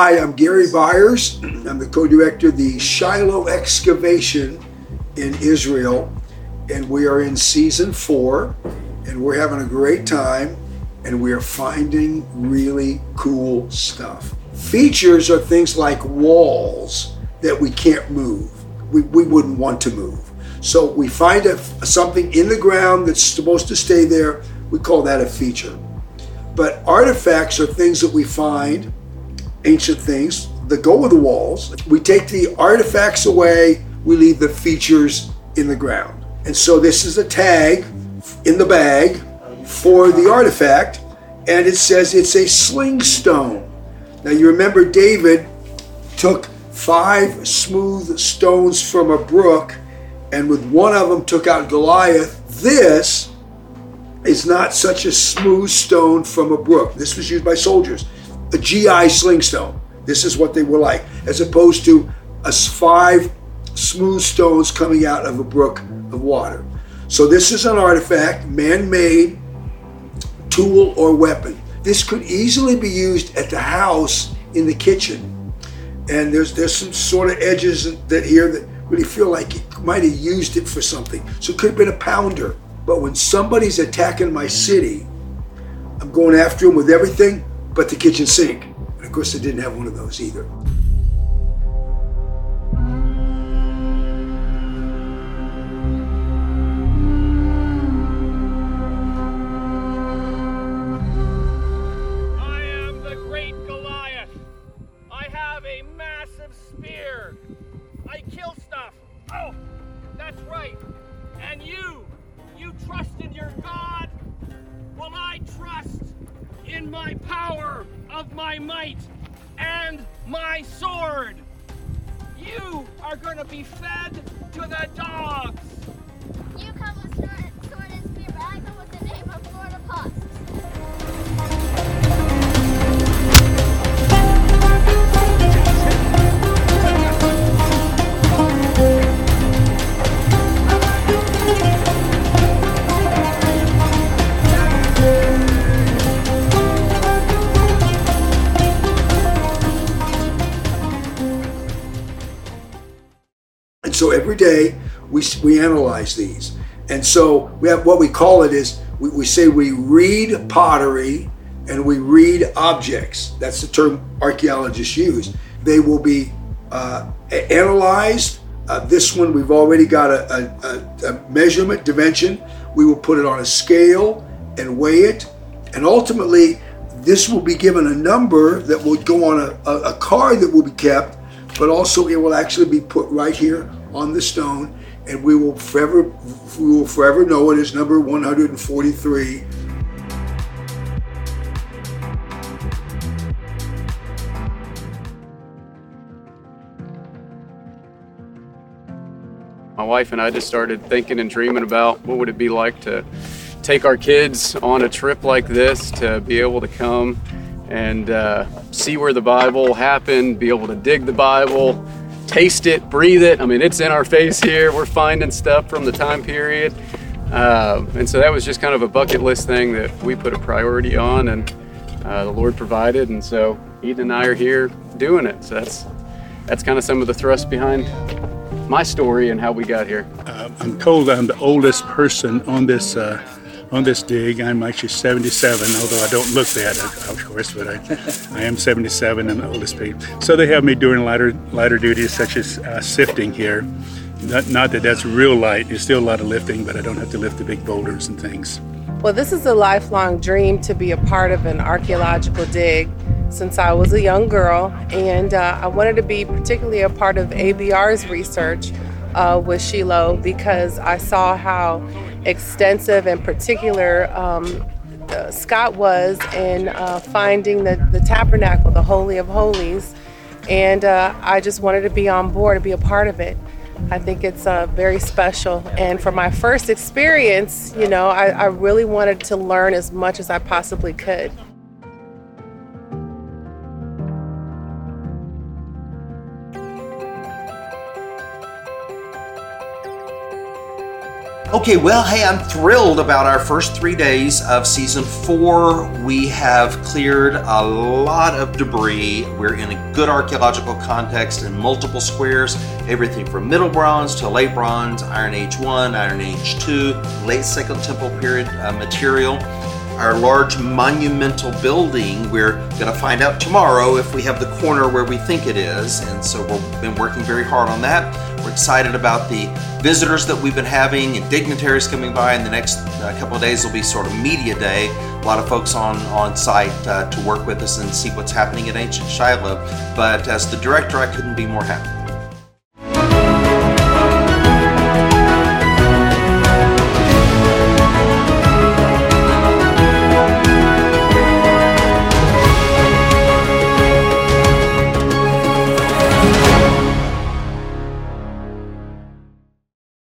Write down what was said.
Hi, I'm Gary Byers. I'm the co-director of the Shiloh Excavation in Israel, and we are in season four, and we're having a great time, and we are finding really cool stuff. Features are things like walls that we can't move. We, we wouldn't want to move. So we find a, something in the ground that's supposed to stay there. We call that a feature. But artifacts are things that we find, ancient things that go with the walls. We take the artifacts away, we leave the features in the ground. And so this is a tag in the bag for the artifact, and it says it's a sling stone. Now you remember David took five smooth stones from a brook and with one of them took out Goliath. This is not such a smooth stone from a brook. This was used by soldiers. A GI slingstone. This is what they were like, as opposed to a five smooth stones coming out of a brook of water. So this is an artifact, man-made tool or weapon. This could easily be used at the house in the kitchen. And there's there's some sort of edges that here that really feel like he might have used it for something. So it could have been a pounder. But when somebody's attacking my city, I'm going after him with everything but the kitchen sink. And of course, they didn't have one of those either in my power of my might and my sword. You are going to be fed to the dogs. You come with us. So every day we, we analyze these. And so we have what we call it is we, we say we read pottery and we read objects. That's the term archaeologists use. They will be uh, analyzed. Uh, this one, we've already got a, a, a, measurement dimension. We will put it on a scale and weigh it. And ultimately, this will be given a number that will go on a, a, a card that will be kept, but also it will actually be put right here on the stone, and we will forever we will forever know it as number 143. My wife and I just started thinking and dreaming about what would it be like to take our kids on a trip like this to be able to come and uh, see where the Bible happened, be able to dig the Bible, taste it, breathe it. I mean, it's in our face here. We're finding stuff from the time period. Uh, and so that was just kind of a bucket list thing that we put a priority on, and uh, the Lord provided. And so Eden and I are here doing it. So that's that's kind of some of the thrust behind my story and how we got here. Uh, I'm told I'm the oldest person on this uh, on this dig. I'm actually 77, although I don't look that, of course, but I, I am 77 and the oldest person. So they have me doing lighter, lighter duties such as uh, sifting here. Not, not that that's real light, it's still a lot of lifting, but I don't have to lift the big boulders and things. Well, this is a lifelong dream to be a part of an archaeological dig since I was a young girl, and uh, I wanted to be particularly a part of ABR's research uh, with Shiloh because I saw how extensive and particular um, uh, Scott was in uh, finding the, the tabernacle, the Holy of Holies. And uh, I just wanted to be on board to be a part of it. I think it's uh, very special. And for my first experience, you know, I, I really wanted to learn as much as I possibly could. Okay, well, hey, I'm thrilled about our first three days of season four. We have cleared a lot of debris. We're in a good archaeological context in multiple squares, everything from Middle Bronze to Late Bronze, Iron Age 1, Iron Age 2, late Second Temple period uh, material our large monumental building. We're going to find out tomorrow if we have the corner where we think it is. And so we've been working very hard on that. We're excited about the visitors that we've been having and dignitaries coming by. In the next uh, couple of days will be sort of media day. A lot of folks on, on site uh, to work with us and see what's happening at Ancient Shiloh. But as the director, I couldn't be more happy.